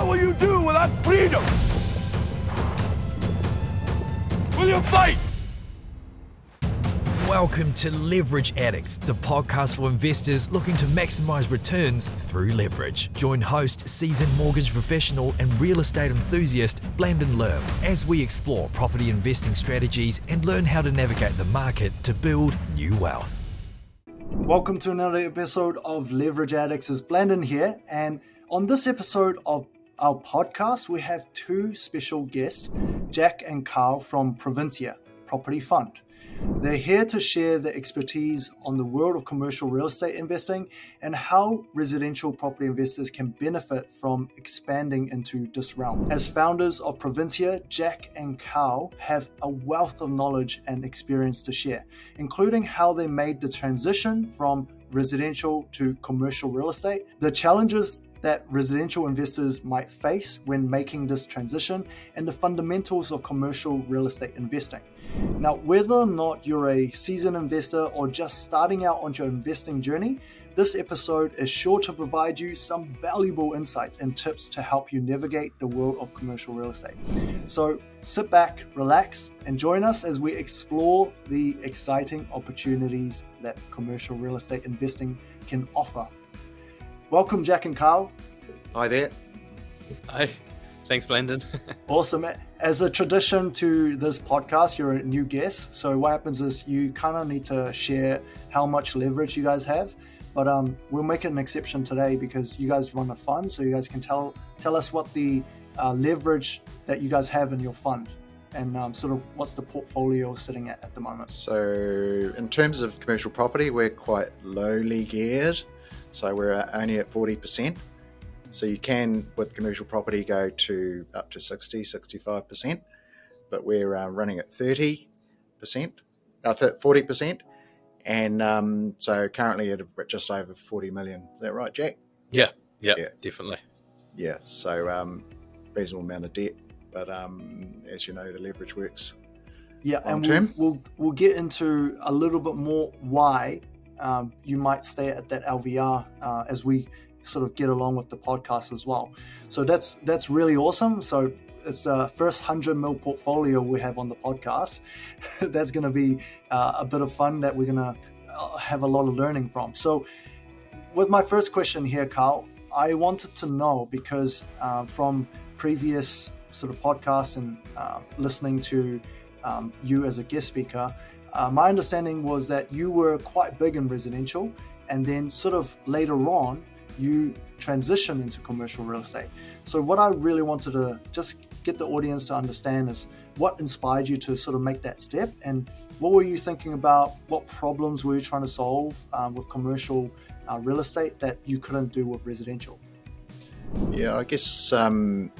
What will you do without freedom? Will you fight? Welcome to Leverage Addicts, the podcast for investors looking to maximize returns through leverage. Join host, seasoned mortgage professional, and real estate enthusiast Blandon Lerm as we explore property investing strategies and learn how to navigate the market to build new wealth. Welcome to another episode of Leverage Addicts. It's Blandon here, and on this episode of our podcast, we have two special guests, Jack and Carl from Provincia Property Fund. They're here to share their expertise on the world of commercial real estate investing and how residential property investors can benefit from expanding into this realm. As founders of Provincia, Jack and Carl have a wealth of knowledge and experience to share, including how they made the transition from residential to commercial real estate, the challenges that residential investors might face when making this transition, and the fundamentals of commercial real estate investing. Now, whether or not you're a seasoned investor or just starting out on your investing journey, this episode is sure to provide you some valuable insights and tips to help you navigate the world of commercial real estate. So sit back, relax, and join us as we explore the exciting opportunities that commercial real estate investing can offer. Welcome, Jack and Carl. Hi there. Hi. Thanks, Blandon. awesome. As a tradition to this podcast, you're a new guest. So what happens is you kind of need to share how much leverage you guys have. But um, we'll make an exception today because you guys run a fund, so you guys can tell tell us what the uh, leverage that you guys have in your fund and um, sort of what's the portfolio sitting at at the moment. So, in terms of commercial property, we're quite lowly geared. So we're only at forty percent. So you can, with commercial property, go to up to 60, 65%, but we're uh, running at 30%, uh, 40%. And um, so currently at just over 40 million. Is that right, Jack? Yeah, yeah, yeah. definitely. Yeah, so um, reasonable amount of debt, but um, as you know, the leverage works. Yeah, and we'll, we'll, we'll get into a little bit more why um, you might stay at that LVR uh, as we sort of get along with the podcast as well. So that's that's really awesome. So it's the first 100 mil portfolio we have on the podcast. that's going to be uh, a bit of fun that we're going to uh, have a lot of learning from. So, with my first question here, Carl, I wanted to know because uh, from previous sort of podcasts and uh, listening to um, you as a guest speaker, uh, my understanding was that you were quite big in residential, and then sort of later on, you transitioned into commercial real estate. So, what I really wanted to just get the audience to understand is what inspired you to sort of make that step and what were you thinking about? What problems were you trying to solve um, with commercial uh, real estate that you couldn't do with residential? Yeah, I guess, um,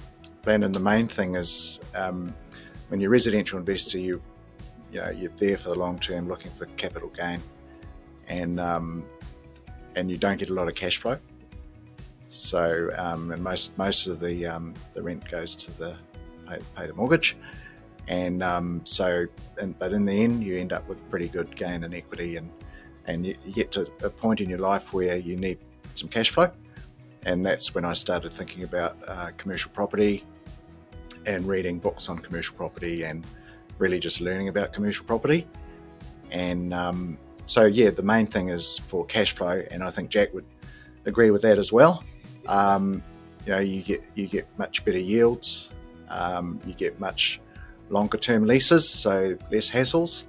Blandon, the main thing is um, when you're a residential investor, you you know you're there for the long term, looking for capital gain, and um, and you don't get a lot of cash flow. So, um, and most most of the um, the rent goes to the pay, pay the mortgage, and um, so, and, but in the end, you end up with pretty good gain in equity, and and you, you get to a point in your life where you need some cash flow, and that's when I started thinking about uh, commercial property, and reading books on commercial property, and really just learning about commercial property, and um, so yeah, the main thing is for cash flow, and I think Jack would agree with that as well. Um, you know, you get you get much better yields. Um, you get much longer term leases, so less hassles.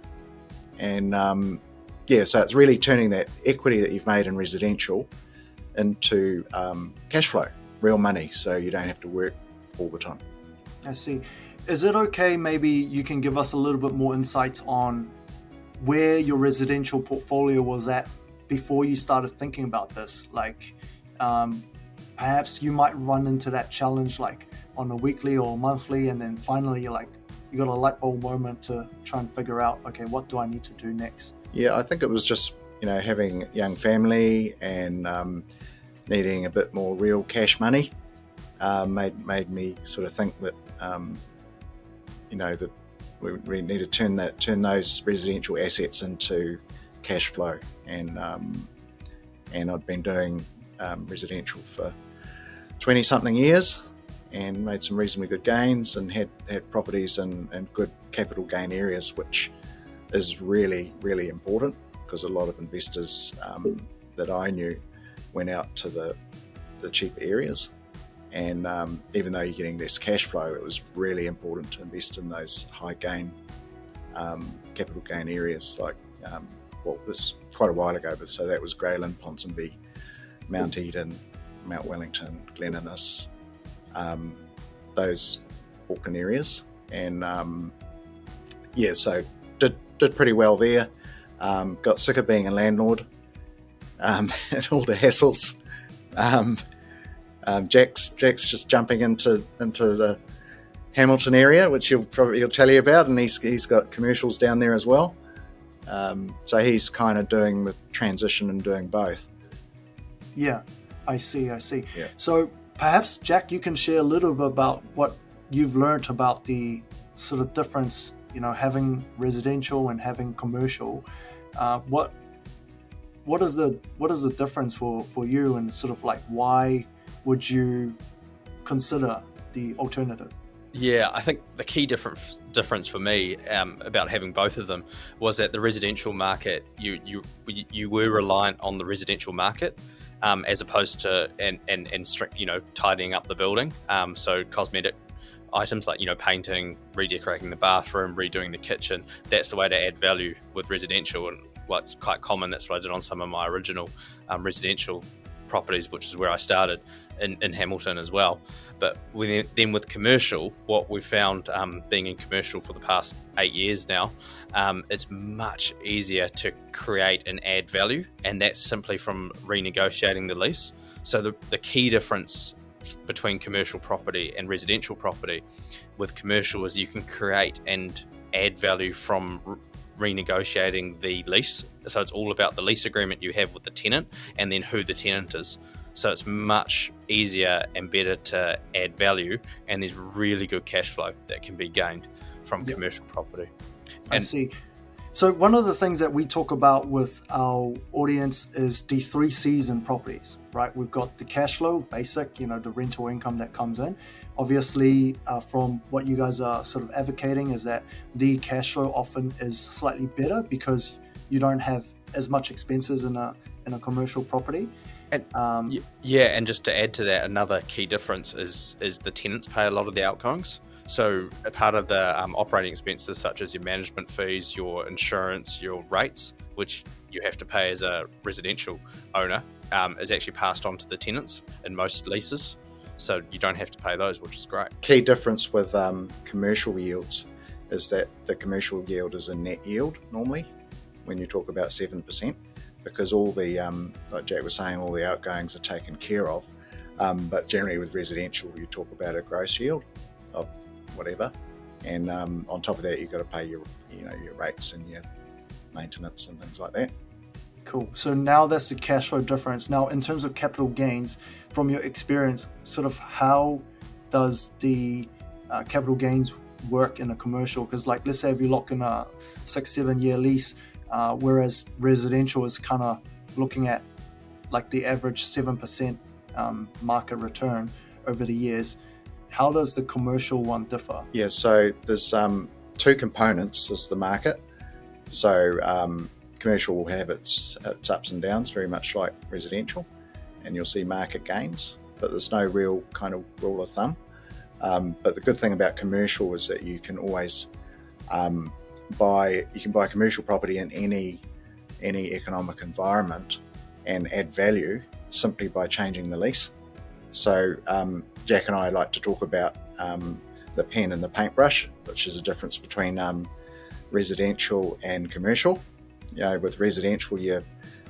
And um, yeah, so it's really turning that equity that you've made in residential into um, cash flow, real money, so you don't have to work all the time. I see. Is it okay? Maybe you can give us a little bit more insights on where your residential portfolio was at before you started thinking about this. Like, um, perhaps you might run into that challenge like on a weekly or monthly, and then finally you're like, you got a light bulb moment to try and figure out, okay, what do I need to do next? Yeah, I think it was just you know having young family and um, needing a bit more real cash money uh, made made me sort of think that um, you know that we, need to turn that turn those residential assets into cash flow and um, and I'd been doing um, residential for 20 something years. and made some reasonably good gains and had, had properties in, in good capital gain areas, which is really, really important because a lot of investors um, that I knew went out to the, the cheap areas. And um, even though you're getting less cash flow, it was really important to invest in those high gain um, capital gain areas like, um, well, this quite a while ago, but so that was Grey Lynn, Ponsonby, Mount Eden, Mount Wellington, Glen Innes, um, those Auckland areas. And um, yeah, so did, did pretty well there. Um, got sick of being a landlord and all the hassles. Um, Jack's Jack's just jumping into into the Hamilton area, which he'll probably he'll tell you about, and he's he's got commercials down there as well. Um, so he's kind of doing the transition and doing both. Yeah, I see. I see. Yeah. So perhaps Jack, you can share a little bit about what you've learned about the sort of difference, you know, having residential and having commercial. Uh, what what is the what is the difference for for you, and sort of like why would you consider the alternative? Yeah, I think the key difference difference for me um, about having both of them was that the residential market you you you were reliant on the residential market um, as opposed to and and and strict you know tidying up the building. Um, so cosmetic items like you know painting, redecorating the bathroom, redoing the kitchen. That's the way to add value with residential, and what's quite common. That's what I did on some of my original um, residential properties, which is where I started in, in Hamilton as well. But then with commercial, what we found um, being in commercial for the past eight years now, um, it's much easier to create and add value, and that's simply from renegotiating the lease. So the, the key difference between commercial property and residential property with commercial is you can create and add value from renegotiating the lease. So it's all about the lease agreement you have with the tenant and then who the tenant is. So it's much easier and better to add value, and there's really good cash flow that can be gained from yep. commercial property. And I see. So one of the things that we talk about with our audience is the three C's in properties, right? We've got the cash flow, basic, you know, the rental income that comes in. Obviously, uh, from what you guys are sort of advocating, is that the cash flow often is slightly better because you don't have as much expenses in a in a commercial property. And um, yeah, and just to add to that, another key difference is is the tenants pay a lot of the outgoings. So a part of the um, operating expenses, such as your management fees, your insurance, your rates, which you have to pay as a residential owner, um, is actually passed on to the tenants in most leases. So you don't have to pay those, which is great. Key difference with um, commercial yields is that the commercial yield is a net yield normally when you talk about 7% because all the, um, like Jack was saying, all the outgoings are taken care of. Um, but generally, with residential, you talk about a gross yield of whatever, and um, on top of that, you've got to pay your, you know, your rates and your maintenance and things like that. Cool. So now that's the cash flow difference. Now, in terms of capital gains, from your experience, sort of how does the uh, capital gains work in a commercial? Because, like, let's say if you lock in a six, seven year lease, uh, whereas residential is kind of looking at like the average 7% um, market return over the years. How does the commercial one differ? Yeah, so there's um, two components. There's the market. So um, commercial will have its, its ups and downs, very much like residential, and you'll see market gains, but there's no real kind of rule of thumb. Um, but the good thing about commercial is that you can always um, buy you can buy commercial property in any any economic environment and add value simply by changing the lease. So um, Jack and I like to talk about um, the pen and the paintbrush, which is a difference between um, residential and commercial. You know, with residential, you're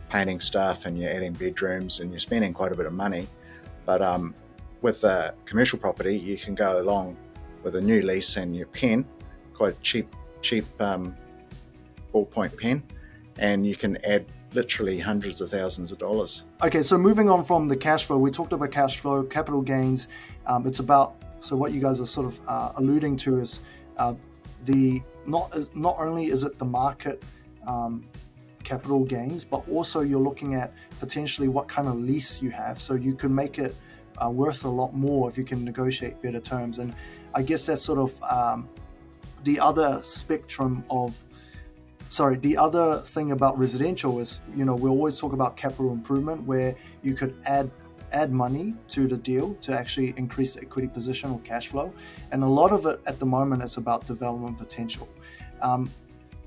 painting stuff and you're adding bedrooms and you're spending quite a bit of money. But um, with a commercial property, you can go along with a new lease and your pen, quite cheap cheap um, ballpoint pen, and you can add literally hundreds of thousands of dollars. Okay, so moving on from the cash flow, we talked about cash flow, capital gains. Um, it's about so what you guys are sort of uh, alluding to is uh, the not not only is it the market um, capital gains, but also you're looking at potentially what kind of lease you have. So you can make it uh, worth a lot more if you can negotiate better terms. And I guess that's sort of um, the other spectrum of sorry the other thing about residential is you know we always talk about capital improvement where you could add add money to the deal to actually increase the equity position or cash flow and a lot of it at the moment is about development potential um,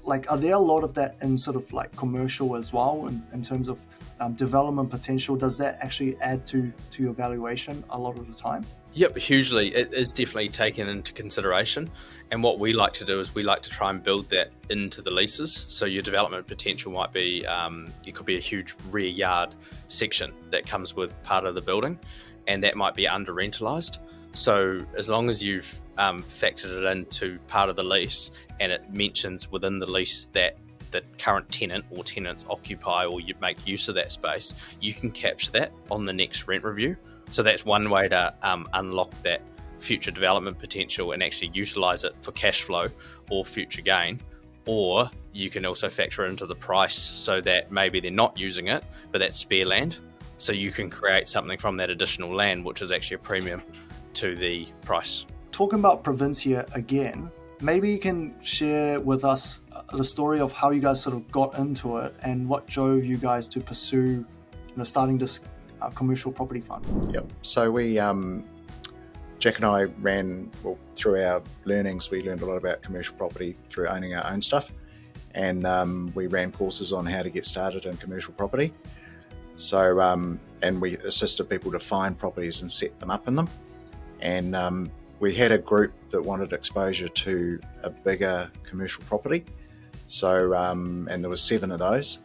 like are there a lot of that in sort of like commercial as well in, in terms of um, development potential does that actually add to to your valuation a lot of the time Yep, hugely. It is definitely taken into consideration. And what we like to do is we like to try and build that into the leases. So your development potential might be, um, it could be a huge rear yard section that comes with part of the building, and that might be under rentalized. So as long as you've um, factored it into part of the lease and it mentions within the lease that the current tenant or tenants occupy or you make use of that space, you can capture that on the next rent review. So that's one way to um, unlock that future development potential and actually utilize it for cash flow or future gain. Or you can also factor it into the price so that maybe they're not using it, but that's spare land. So you can create something from that additional land, which is actually a premium to the price. Talking about Provincia again, maybe you can share with us uh, the story of how you guys sort of got into it and what drove you guys to pursue, you know, starting this uh, commercial property fund. Yep. So we, um, Jack and I ran well through our learnings. We learned a lot about commercial property through owning our own stuff, and um, we ran courses on how to get started in commercial property. So, um, and we assisted people to find properties and set them up in them. And um, we had a group that wanted exposure to a bigger commercial property. So, um, and there was seven of those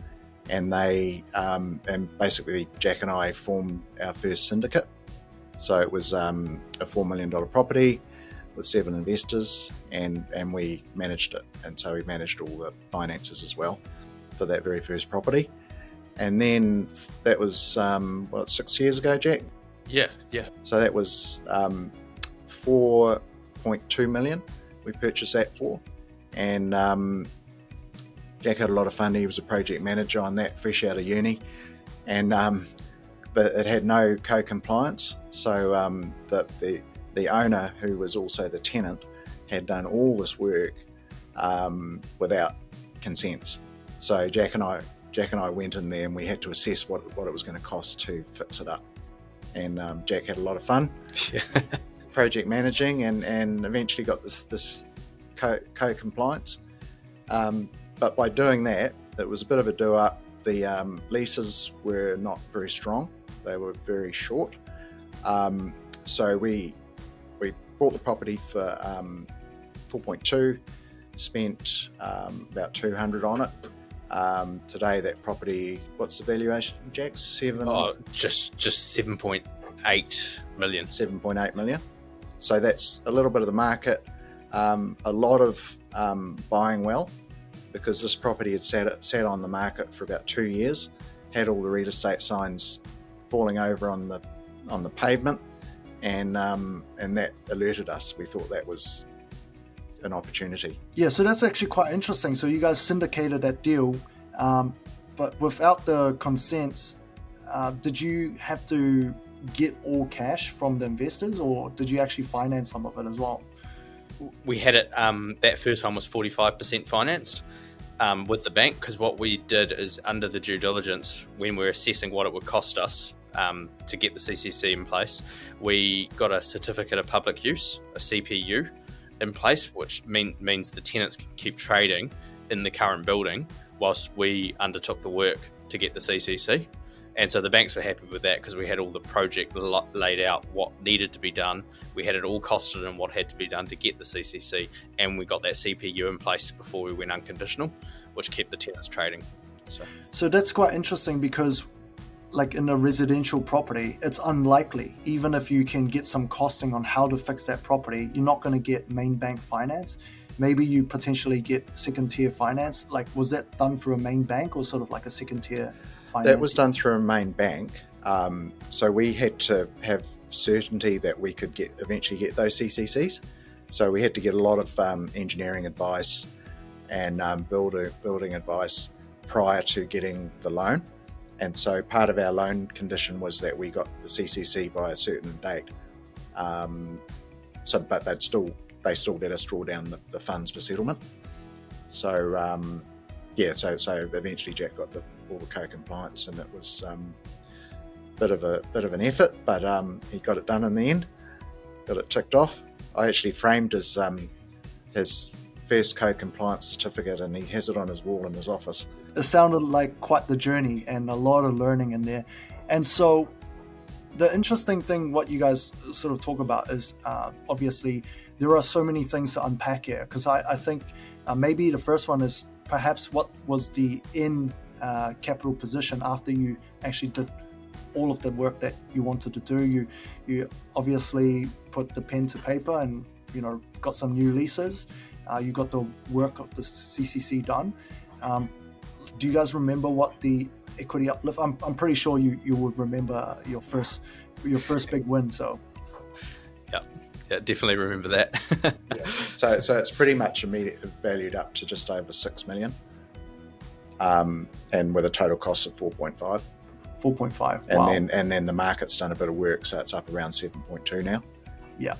and they um, and basically Jack and I formed our first syndicate. So it was um, a four million dollar property with seven investors, and and we managed it, and so we managed all the finances as well for that very first property. And then that was um, what six years ago, Jack. Yeah, yeah. So that was um, four point two million. We purchased that for, and um, Jack had a lot of fun. He was a project manager on that, fresh out of uni, and um, but it had no code compliance. So um, the, the the owner, who was also the tenant, had done all this work um, without consents. So Jack and I, Jack and I went in there, and we had to assess what what it was going to cost to fix it up. And um, Jack had a lot of fun project managing, and and eventually got this this code compliance. Um, but by doing that, it was a bit of a do up. The um, leases were not very strong, they were very short. Um, so we we bought the property for um, 4.2, spent um, about 200 on it. Um, today, that property, what's the valuation, Jack? Seven. Oh, just just 7.8 million. 7.8 million. So that's a little bit of the market. Um, a lot of buying well because this property had sat, sat on the market for about two years, had all the real estate signs falling over on the on the pavement, and um, and that alerted us. We thought that was an opportunity. Yeah, so that's actually quite interesting. So you guys syndicated that deal, um, but without the consents, uh, did you have to get all cash from the investors, or did you actually finance some of it as well? we had it. Um, that first one was forty five percent financed um, with the bank because what we did is under the due diligence when we are assessing what it would cost us um, to get the CCC in place, we got a certificate of public use, a CPU, in place, which mean, means the tenants can keep trading in the current building whilst we undertook the work to get the CCC. And so the banks were happy with that because we had all the project laid out, what needed to be done. We had it all costed and what had to be done to get the CCC, and we got that CPU in place before we went unconditional, which kept the tenants trading. So, so that's quite interesting because, like in a residential property, it's unlikely, even if you can get some costing on how to fix that property, you're not going to get main bank finance maybe you potentially get second tier finance. Like, was that done through a main bank or sort of like a second tier finance? that was done through a main bank. Um, so we had to have certainty that we could get eventually get those CCCs. So we had to get a lot of um, engineering advice and um, builder, building advice prior to getting the loan. And so part of our loan condition was that we got the CCC by a certain date. Um, so, but they'd still they still let us draw down the, the funds for settlement. So um, yeah, so so eventually Jack got the, all the code compliance, and it was um, bit of a bit of an effort, but um, he got it done in the end. Got it ticked off. I actually framed his um, his first code compliance certificate, and he has it on his wall in his office. It sounded like quite the journey and a lot of learning in there. And so, the interesting thing, what you guys sort of talk about, is uh, obviously there are so many things to unpack here. Because I, I, think uh, maybe the first one is perhaps what was the in uh, capital position after you actually did all of the work that you wanted to do. You you obviously put the pen to paper and you know got some new leases. Uh, you got the work of the CCC done. Um, do you guys remember what the equity uplift? I'm, I'm pretty sure you, you would remember your first your first big win. So yeah, yeah, definitely remember that. yeah. So so it's pretty much immediately valued up to just over six million, um, and with a total cost of four point five. 4.5. And wow. then and then the market's done a bit of work, so it's up around 7.2 now. Yeah,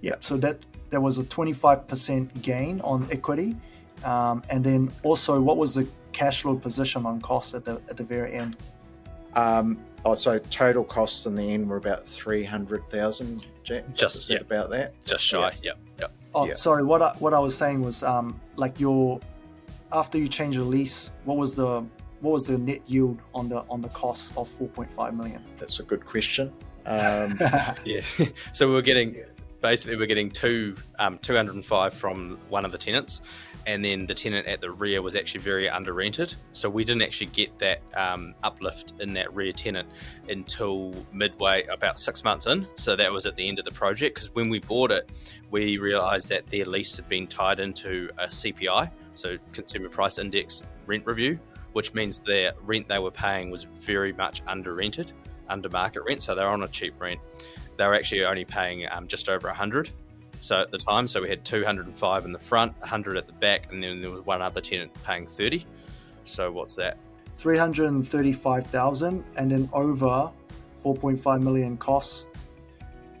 yeah. So that there was a 25% gain on equity, um, and then also what was the cash flow position on costs at the at the very end? Um, oh, so total costs in the end were about 300,000. Jack, just yeah. about that. Just shy. Yeah. Yep. Yep. Oh, yeah. sorry. What I, what I was saying was um, like your after you change the lease, what was the what was the net yield on the on the cost of 4.5 million? That's a good question. Um, yeah, so we were getting basically we're getting two um, 205 from one of the tenants, and then the tenant at the rear was actually very under rented. So we didn't actually get that um, uplift in that rear tenant until midway, about six months in. So that was at the end of the project because when we bought it, we realised that their lease had been tied into a CPI, so Consumer Price Index rent review which means their rent they were paying was very much under rented, under market rent. So they're on a cheap rent. They were actually only paying um, just over 100. So at the time, so we had 205 in the front, 100 at the back, and then there was one other tenant paying 30. So what's that? 335,000 and then over 4.5 million costs.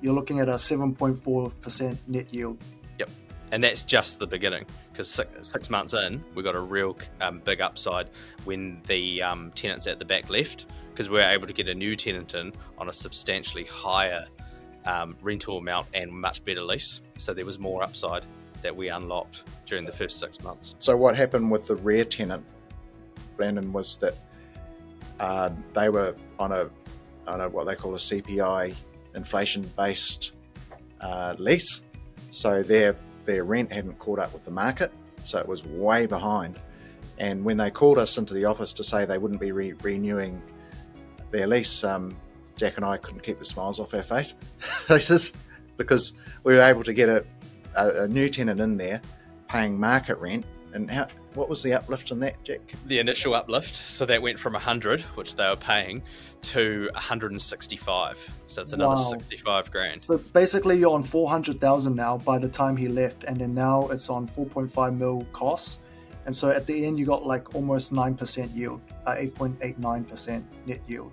You're looking at a 7.4% net yield. Yep. And that's just the beginning because six, six, months in, we got a real um, big upside when the um, tenants at the back left because we were able to get a new tenant in on a substantially higher um, rental amount and much better lease. So there was more upside that we unlocked during the first six months. So what happened with the rear tenant, Brandon, was that uh, they were on a on a what they call a CPI inflation based uh, lease. So their their rent hadn't caught up with the market, so it was way behind. And when they called us into the office to say they wouldn't be re- renewing their lease, um, Jack and I couldn't keep the smiles off our face because we were able to get a, a, a new tenant in there paying market rent. And how, what was the uplift on that, Jack? The initial uplift, so that went from 100, which they were paying, to 165. So it's another wow. 65 grand. So basically, you're on 400,000 now by the time he left, and then now it's on 4.5 mil costs. And so at the end, you got like almost 9% yield, uh, 8.89% net yield.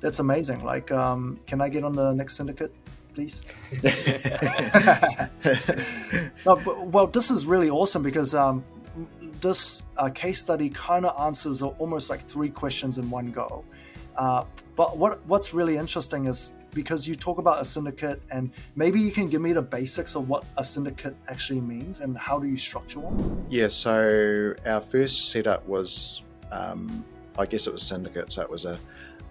That's amazing. Like, um, can I get on the next syndicate? please? no, but, well, this is really awesome because um, this uh, case study kind of answers almost like three questions in one go. Uh, but what what's really interesting is because you talk about a syndicate, and maybe you can give me the basics of what a syndicate actually means and how do you structure one? Yeah. So our first setup was, um, I guess it was syndicate, so it was a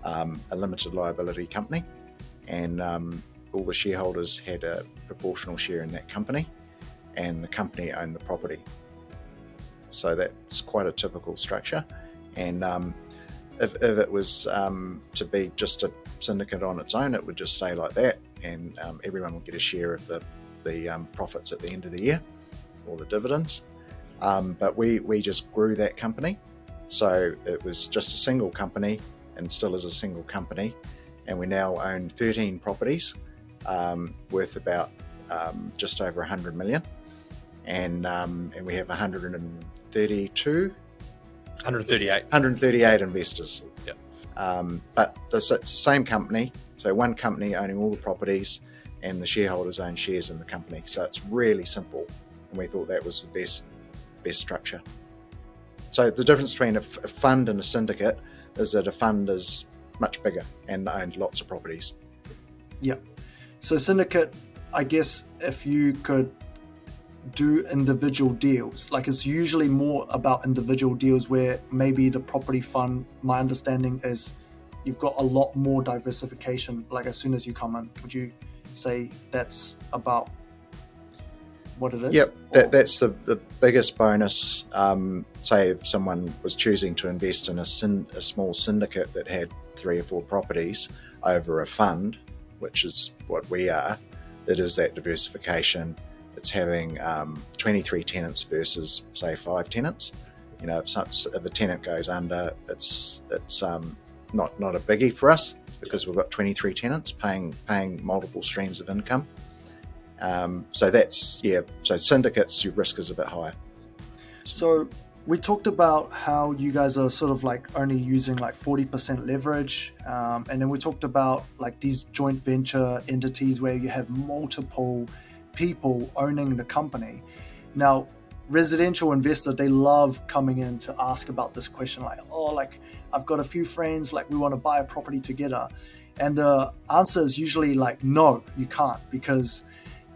um, a limited liability company, and um, all the shareholders had a proportional share in that company, and the company owned the property. So that's quite a typical structure. And um, if, if, it was um, to be just a syndicate on its own, it would just stay like that, and um, everyone would get a share of the the um, profits at the end of the year or the dividends. But we we just grew that company, so it was just a single company, and still is a single company, and we now own 13 properties um, worth about just over 100 million. And um, and we have 132 138 138 investors. Yeah. Um, but this, it's the same company, so one company owning all the properties, and the shareholders own shares in the company. So it's really simple, and we thought that was the best best structure. So the difference between a, f- a fund and a syndicate is that a fund is much bigger and owns lots of properties. Yeah. So syndicate, I guess if you could do individual deals, like it's usually more about individual deals where maybe the property fund, my understanding is you've got a lot more diversification like as soon as you come in. Would you say that's about what it is? Yep, that, that's the, the biggest bonus. Um, say if someone was choosing to invest in a, syn, a small syndicate that had three or four properties over a fund, which is what we are, it is that diversification. It's having um, 23 tenants versus say five tenants. You know, if, some, if a tenant goes under, it's it's um, not not a biggie for us because we've got 23 tenants paying paying multiple streams of income. Um, so that's yeah. So syndicates, your risk is a bit higher. So we talked about how you guys are sort of like only using like 40% leverage. Um, and then we talked about like these joint venture entities where you have multiple people owning the company. Now, residential investors, they love coming in to ask about this question like, oh, like I've got a few friends, like we want to buy a property together. And the answer is usually like, no, you can't because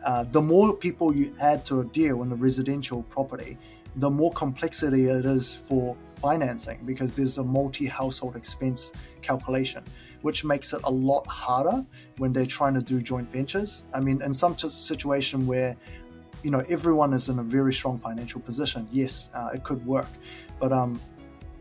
uh, the more people you add to a deal in a residential property, the more complexity it is for financing because there's a multi household expense calculation, which makes it a lot harder when they're trying to do joint ventures. I mean, in some s- situation where you know everyone is in a very strong financial position, yes, uh, it could work, but um,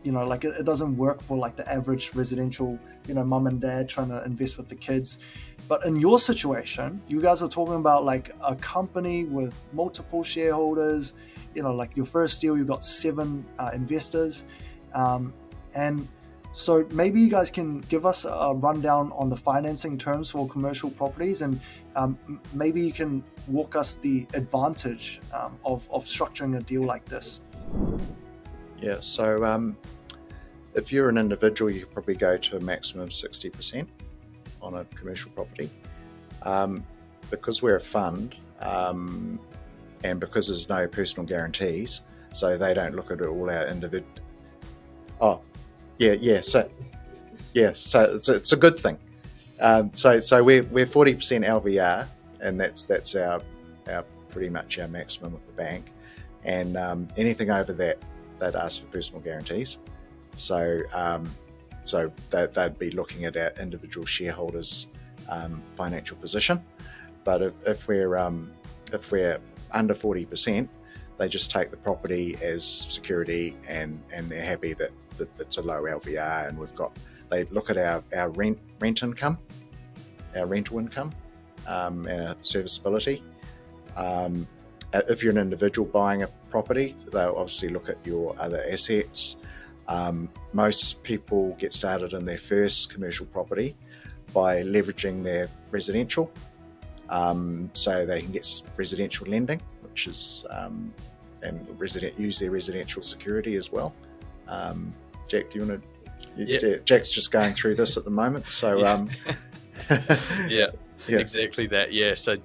you know, like it, it doesn't work for like the average residential, you know, mom and dad trying to invest with the kids. But in your situation, you guys are talking about like a company with multiple shareholders. You know, like your first deal, you've got seven uh, investors, um, and so maybe you guys can give us a rundown on the financing terms for commercial properties, and um, maybe you can walk us the advantage um, of of structuring a deal like this. Yeah. So um, if you're an individual, you could probably go to a maximum of sixty percent on a commercial property. Um, because we're a fund, um, and because there's no personal guarantees, so they don't look at all our individual. Oh, yeah, yeah. So, yeah, so it's, it's a good thing. Um, so, so we're we're forty percent LVR, and that's that's our our pretty much our maximum with the bank, and um, anything over that, they'd ask for personal guarantees. So, um, so they, they'd be looking at our individual shareholders' um, financial position. But if, if we're um, if we're under forty percent, they just take the property as security, and and they're happy that, that it's a low LVR, and we've got. They look at our, our rent rent income, our rental income, um, and our serviceability. Um, if you're an individual buying a property, they'll obviously look at your other assets. Um, most people get started in their first commercial property by leveraging their residential, um, so they can get residential lending, which is um, and resident use their residential security as well. Um, Jack, do you want to? Yeah. Jack's just going through this at the moment, so Yeah. um, yeah, Yeah. exactly that. Yeah, so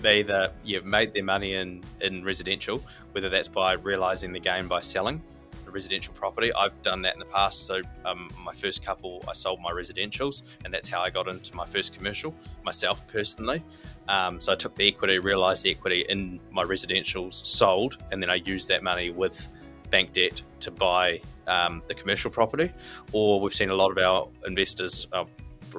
they either yeah made their money in in residential, whether that's by realizing the gain by selling a residential property. I've done that in the past. So um, my first couple, I sold my residentials, and that's how I got into my first commercial myself personally. Um, so I took the equity, realized the equity in my residentials, sold, and then I used that money with bank debt to buy um, the commercial property. Or we've seen a lot of our investors uh,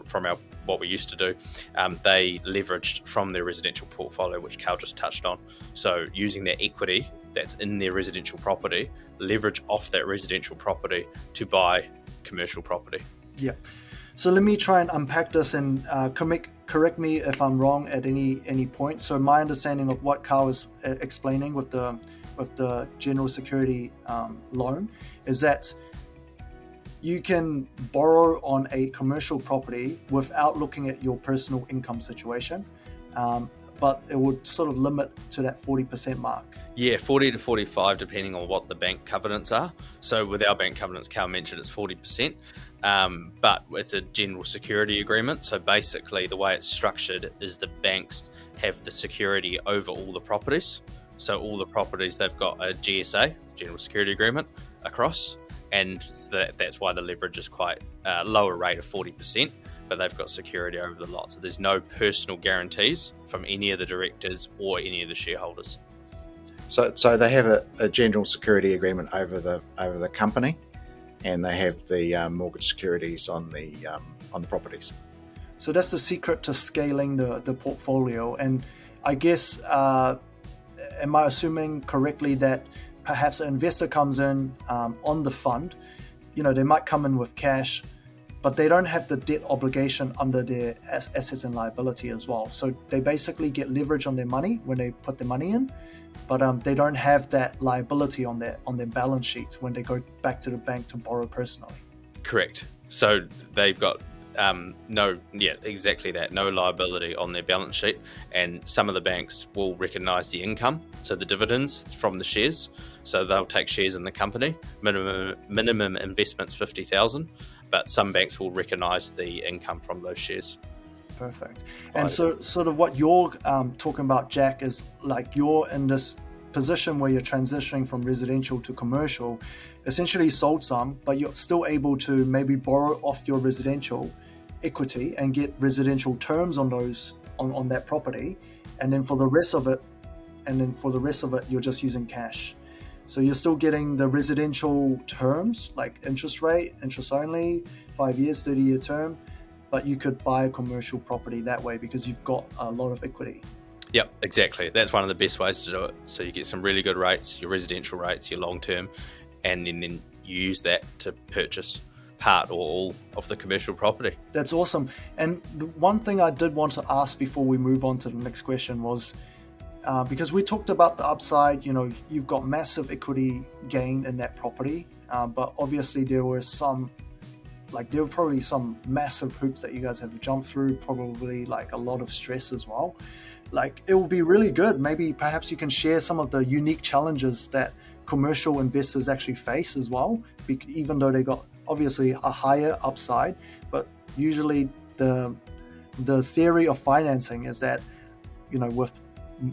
from our what we used to do, um, they leveraged from their residential portfolio, which Carl just touched on. So using their equity that's in their residential property, leverage off that residential property to buy commercial property. Yeah. So let me try and unpack this and uh, correct me if I'm wrong at any any point. So my understanding of what Carl is uh, explaining with the with the general security um, loan is that you can borrow on a commercial property without looking at your personal income situation, um, but it would sort of limit to that forty percent mark. Yeah, 40 to 45, depending on what the bank covenants are. So with our bank covenants, Carl mentioned it's 40%. Um, but it's a general security agreement. So basically, the way it's structured is the banks have the security over all the properties. So all the properties they've got a GSA, general security agreement, across, and that, that's why the leverage is quite uh, lower rate of forty percent. But they've got security over the lot, so there's no personal guarantees from any of the directors or any of the shareholders. So, so they have a, a general security agreement over the over the company, and they have the um, mortgage securities on the um, on the properties. So that's the secret to scaling the, the portfolio. And I guess, uh, am I assuming correctly that perhaps an investor comes in um, on the fund? You know, they might come in with cash, but they don't have the debt obligation under their assets and liability as well. So they basically get leverage on their money when they put their money in, but um, they don't have that liability on their on their balance sheets when they go back to the bank to borrow personally. Correct. So they've got um, no, yeah, exactly that. No liability on their balance sheet, and some of the banks will recognise the income, so the dividends from the shares. So they'll take shares in the company. Minimum minimum investments fifty thousand, but some banks will recognise the income from those shares. Perfect. And so, sort of what you're um, talking about, Jack, is like you're in this position where you're transitioning from residential to commercial, essentially sold some, but you're still able to maybe borrow off your residential equity and get residential terms on those on, on that property. And then for the rest of it, and then for the rest of it, you're just using cash. So you're still getting the residential terms like interest rate, interest only, five years, 30 year term, but you could buy a commercial property that way because you've got a lot of equity. Yep, exactly. That's one of the best ways to do it. So you get some really good rates, your residential rates, your long term, and then, then use that to purchase part or all of the commercial property. That's awesome. And the one thing I did want to ask before we move on to the next question was uh, because we talked about the upside, you know, you've got massive equity gain in that property, um, but obviously there were some, like, there were probably some massive hoops that you guys have to jump through, probably like a lot of stress as well. Like, it will be really good. Maybe perhaps you can share some of the unique challenges that commercial investors actually face as well, even though they got obviously a higher upside, but usually the the theory of financing is that you know with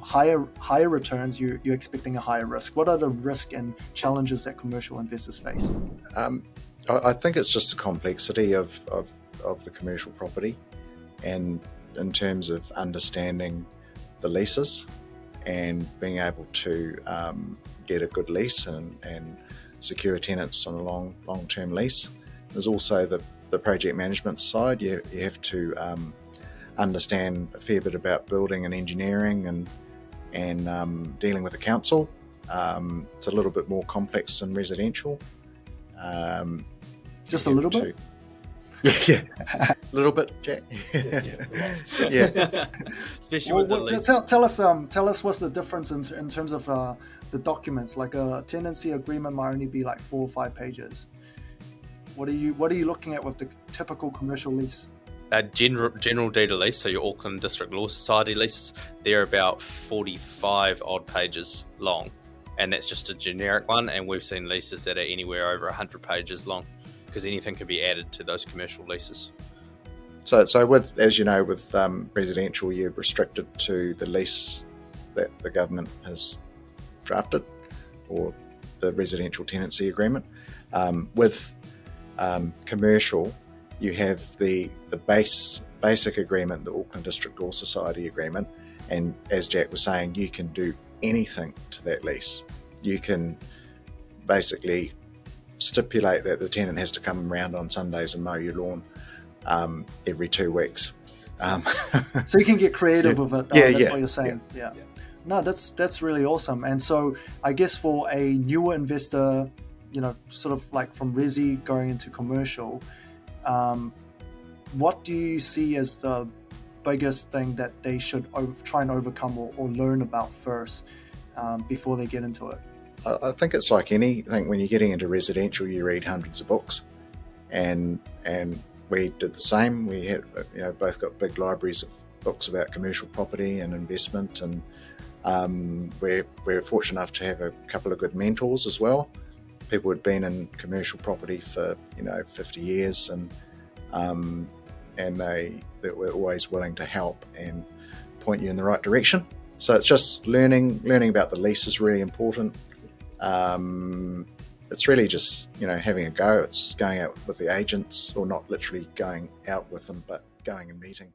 higher higher returns you, you're expecting a higher risk. What are the risk and challenges that commercial investors face? Um, I, think it's just the complexity of, of, of the commercial property and in terms of understanding the leases and being able to um, get a good lease and, and secure tenants on a long long term lease. There's also the, the project management side. You, you have to um, understand a fair bit about building and engineering and and um, dealing with the council. Um, it's a little bit more complex than residential. Um, Just a little to, bit. Yeah, yeah. a little bit, Jack. yeah, yeah. yeah. especially well, well, tell, tell, us, um, tell us what's the difference in, in terms of uh, the documents. Like a tenancy agreement might only be like four or five pages. What are you What are you looking at with the typical commercial lease? A general general deed of lease, so your Auckland District Law Society leases, they're about forty-five odd pages long, and that's just a generic one. And we've seen leases that are anywhere over hundred pages long, because anything can be added to those commercial leases. So, so with as you know, with um, residential, you're restricted to the lease that the government has drafted, or the residential tenancy agreement. Um, with um, commercial, you have the the base basic agreement, the Auckland District Law Society agreement, and as Jack was saying, you can do anything to that lease. You can basically stipulate that the tenant has to come around on Sundays and mow your lawn um, every two weeks. Um, so you can get creative yeah, with it. Oh, yeah, that's yeah, what you're saying. Yeah. yeah no, that's that's really awesome. And so I guess for a newer investor, you know, sort of like from resi going into commercial, um, what do you see as the biggest thing that they should try and overcome or, or learn about first um, before they get into it? I think it's like anything when you're getting into residential, you read hundreds of books, and and we did the same. We had you know both got big libraries of books about commercial property and investment and um, we're, we're fortunate enough to have a couple of good mentors as well. people who'd been in commercial property for you know 50 years and um, and they, were always willing to help and point you in the right direction. So it's just learning learning about the lease is really important. Um, it's really just you know having a go. It's going out with the agents, or not literally going out with them, but going and meeting.